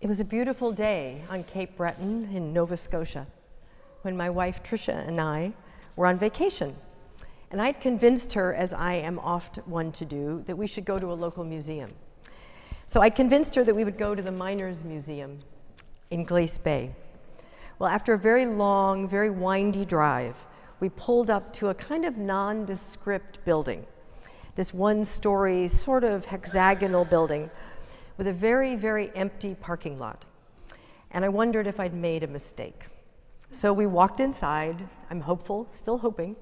It was a beautiful day on Cape Breton in Nova Scotia when my wife Tricia and I were on vacation. And I'd convinced her, as I am oft one to do, that we should go to a local museum. So I convinced her that we would go to the Miners Museum in Glace Bay. Well, after a very long, very windy drive, we pulled up to a kind of nondescript building, this one story, sort of hexagonal building with a very, very empty parking lot. And I wondered if I'd made a mistake. So we walked inside. I'm hopeful, still hoping.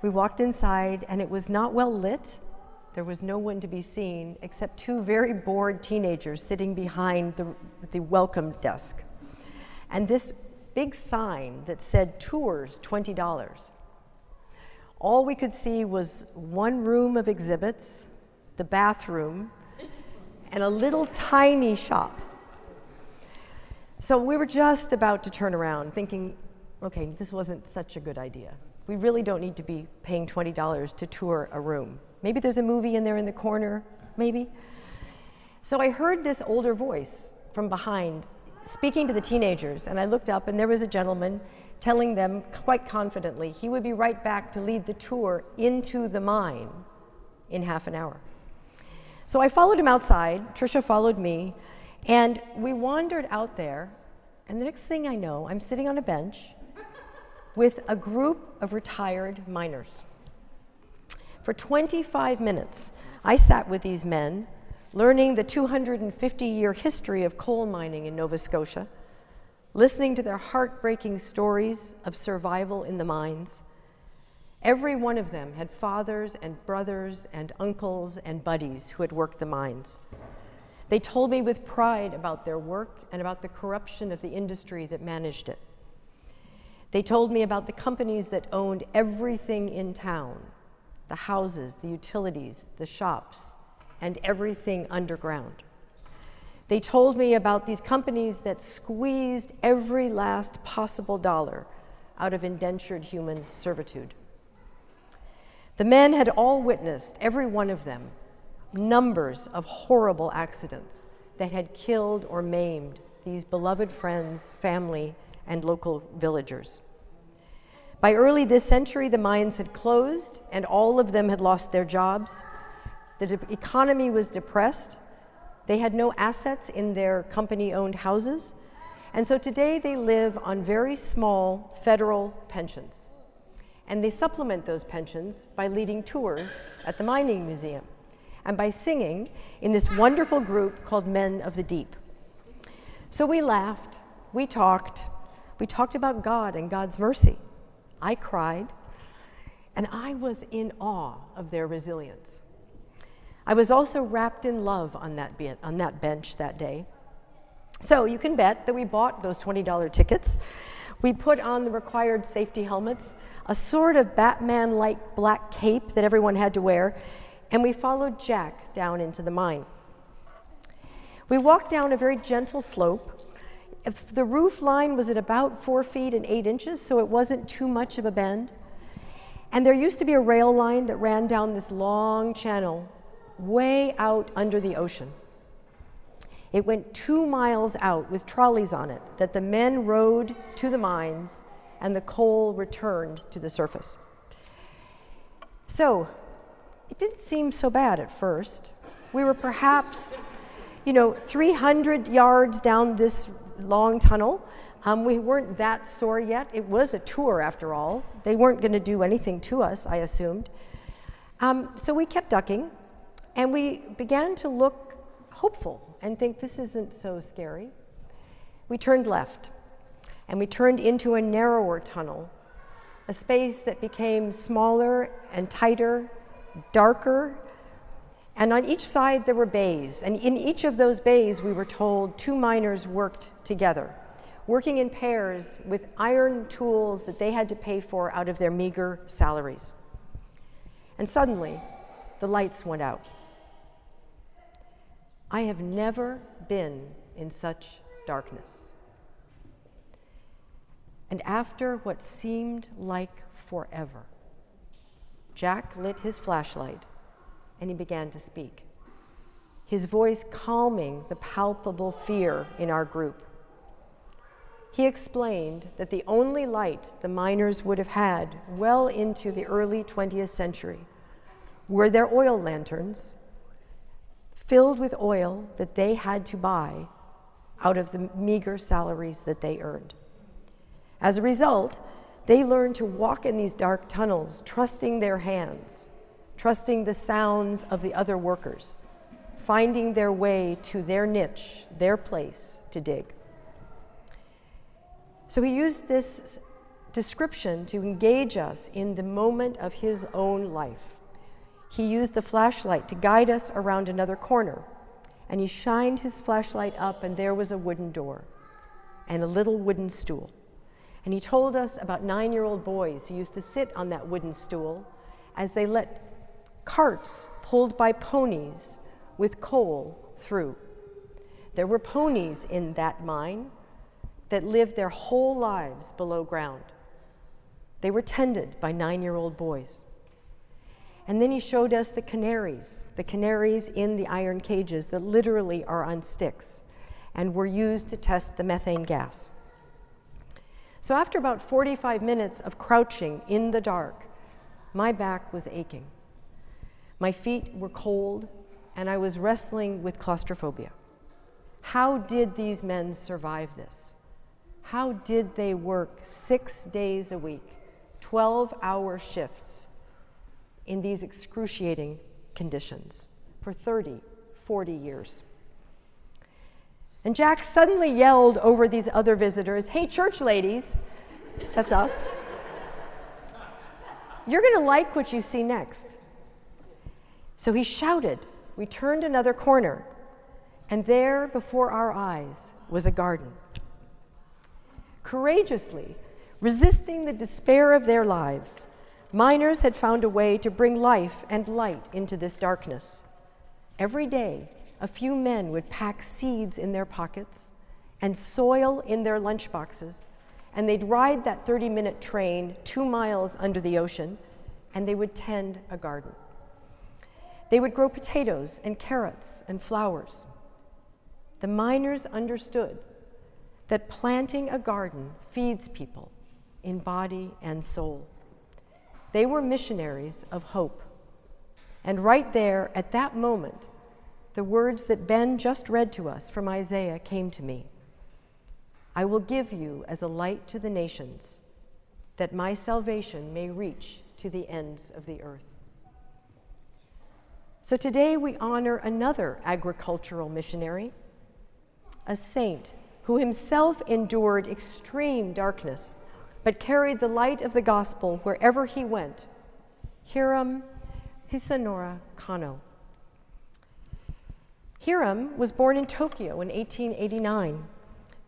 We walked inside, and it was not well lit. There was no one to be seen except two very bored teenagers sitting behind the, the welcome desk. And this big sign that said tours $20. All we could see was one room of exhibits, the bathroom, and a little tiny shop. So we were just about to turn around, thinking, okay, this wasn't such a good idea. We really don't need to be paying $20 to tour a room. Maybe there's a movie in there in the corner, maybe. So I heard this older voice from behind speaking to the teenagers, and I looked up, and there was a gentleman telling them quite confidently he would be right back to lead the tour into the mine in half an hour. So I followed him outside, Trisha followed me, and we wandered out there, and the next thing I know, I'm sitting on a bench with a group of retired miners. For 25 minutes, I sat with these men learning the 250 year history of coal mining in Nova Scotia, listening to their heartbreaking stories of survival in the mines. Every one of them had fathers and brothers and uncles and buddies who had worked the mines. They told me with pride about their work and about the corruption of the industry that managed it. They told me about the companies that owned everything in town the houses, the utilities, the shops, and everything underground. They told me about these companies that squeezed every last possible dollar out of indentured human servitude. The men had all witnessed, every one of them, numbers of horrible accidents that had killed or maimed these beloved friends, family, and local villagers. By early this century, the mines had closed and all of them had lost their jobs. The economy was depressed. They had no assets in their company owned houses. And so today they live on very small federal pensions. And they supplement those pensions by leading tours at the Mining Museum and by singing in this wonderful group called Men of the Deep. So we laughed, we talked, we talked about God and God's mercy. I cried, and I was in awe of their resilience. I was also wrapped in love on that, be- on that bench that day. So you can bet that we bought those $20 tickets. We put on the required safety helmets, a sort of Batman like black cape that everyone had to wear, and we followed Jack down into the mine. We walked down a very gentle slope. If the roof line was at about four feet and eight inches, so it wasn't too much of a bend. And there used to be a rail line that ran down this long channel way out under the ocean. It went two miles out with trolleys on it that the men rode to the mines and the coal returned to the surface. So it didn't seem so bad at first. We were perhaps, you know, 300 yards down this long tunnel. Um, we weren't that sore yet. It was a tour after all. They weren't going to do anything to us, I assumed. Um, so we kept ducking and we began to look hopeful and think this isn't so scary. We turned left and we turned into a narrower tunnel, a space that became smaller and tighter, darker. And on each side there were bays. And in each of those bays, we were told two miners worked together, working in pairs with iron tools that they had to pay for out of their meager salaries. And suddenly, the lights went out. I have never been in such darkness. And after what seemed like forever, Jack lit his flashlight and he began to speak. his voice calming the palpable fear in our group. He explained that the only light the miners would have had well into the early 20th century were their oil lanterns filled with oil that they had to buy out of the meager salaries that they earned. As a result, they learned to walk in these dark tunnels, trusting their hands, trusting the sounds of the other workers, finding their way to their niche, their place to dig. So he used this description to engage us in the moment of his own life. He used the flashlight to guide us around another corner, and he shined his flashlight up, and there was a wooden door and a little wooden stool. And he told us about nine year old boys who used to sit on that wooden stool as they let carts pulled by ponies with coal through. There were ponies in that mine, that lived their whole lives below ground. They were tended by nine year old boys. And then he showed us the canaries, the canaries in the iron cages that literally are on sticks and were used to test the methane gas. So, after about 45 minutes of crouching in the dark, my back was aching. My feet were cold, and I was wrestling with claustrophobia. How did these men survive this? How did they work six days a week, 12 hour shifts in these excruciating conditions for 30, 40 years? And Jack suddenly yelled over these other visitors, Hey, church ladies, that's us, you're going to like what you see next. So he shouted. We turned another corner, and there before our eyes was a garden courageously, resisting the despair of their lives, miners had found a way to bring life and light into this darkness. Every day, a few men would pack seeds in their pockets and soil in their lunchboxes, and they'd ride that 30 minute train two miles under the ocean, and they would tend a garden. They would grow potatoes and carrots and flowers. The miners understood that planting a garden feeds people in body and soul. They were missionaries of hope. And right there, at that moment, the words that Ben just read to us from Isaiah came to me I will give you as a light to the nations, that my salvation may reach to the ends of the earth. So today we honor another agricultural missionary, a saint who himself endured extreme darkness, but carried the light of the gospel wherever he went. Hiram Hisanori Kano. Hiram was born in Tokyo in 1889.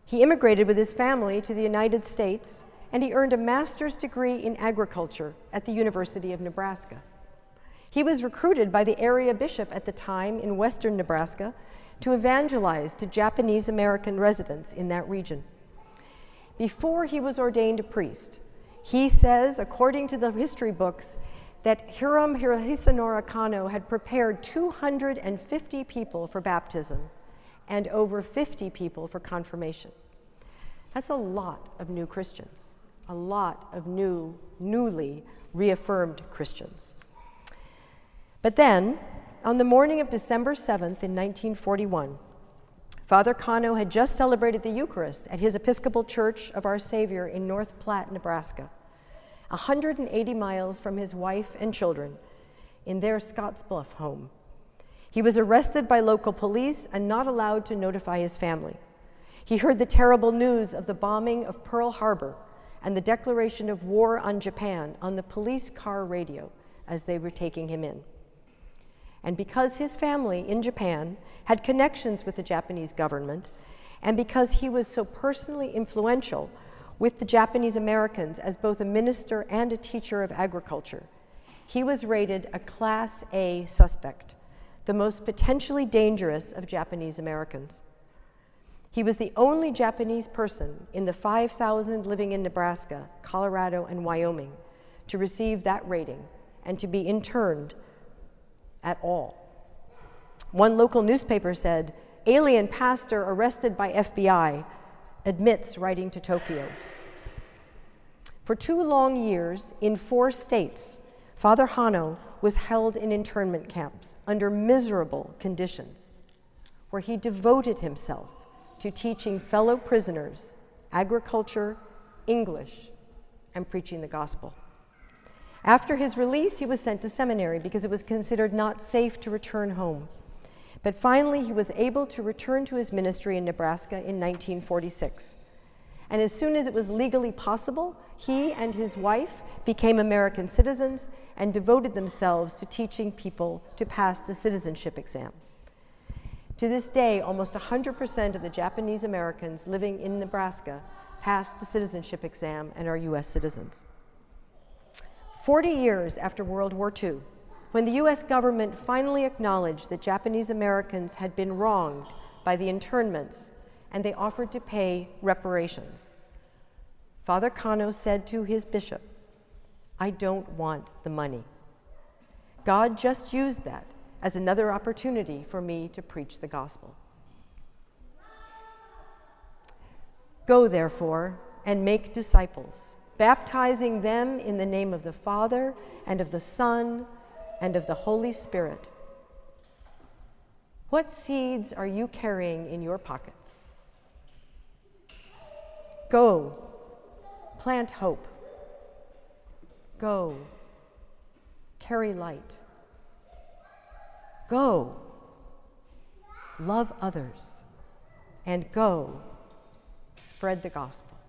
He immigrated with his family to the United States and he earned a master's degree in agriculture at the University of Nebraska. He was recruited by the area bishop at the time in western Nebraska to evangelize to Japanese American residents in that region. Before he was ordained a priest, he says, according to the history books, that Hiram Hisanori Kano had prepared 250 people for baptism and over 50 people for confirmation. That's a lot of new Christians, a lot of new, newly reaffirmed Christians. But then, on the morning of December 7th in 1941, Father Kano had just celebrated the Eucharist at his Episcopal Church of Our Savior in North Platte, Nebraska, 180 miles from his wife and children in their Scottsbluff home. He was arrested by local police and not allowed to notify his family. He heard the terrible news of the bombing of Pearl Harbor and the declaration of war on Japan on the police car radio as they were taking him in. And because his family in Japan had connections with the Japanese government, and because he was so personally influential with the Japanese Americans as both a minister and a teacher of agriculture, he was rated a Class A suspect, the most potentially dangerous of Japanese Americans. He was the only Japanese person in the 5,000 living in Nebraska, Colorado, and Wyoming to receive that rating and to be interned at all. One local newspaper said, Alien pastor arrested by FBI admits writing to Tokyo. For two long years, in four states, Father Kano was held in internment camps under miserable conditions, where he devoted himself to teaching fellow prisoners agriculture, English, and preaching the gospel. After his release, he was sent to seminary because it was considered not safe to return home. But finally, he was able to return to his ministry in Nebraska in 1946. And as soon as it was legally possible, he and his wife became American citizens and devoted themselves to teaching people to pass the citizenship exam. To this day, almost 100% of the Japanese Americans living in Nebraska passed the citizenship exam and are U.S. citizens. 40 years after World War II, when the US government finally acknowledged that Japanese Americans had been wronged by the internments and they offered to pay reparations. Father Kano said to his bishop, I don't want the money. God just used that as another opportunity for me to preach the gospel. Go, therefore, and make disciples, baptizing them in the name of the Father and of the Son and of the Holy Spirit. What seeds are you carrying in your pockets? Go, plant hope. Go, carry light. Go, love others. And go, spread the gospel.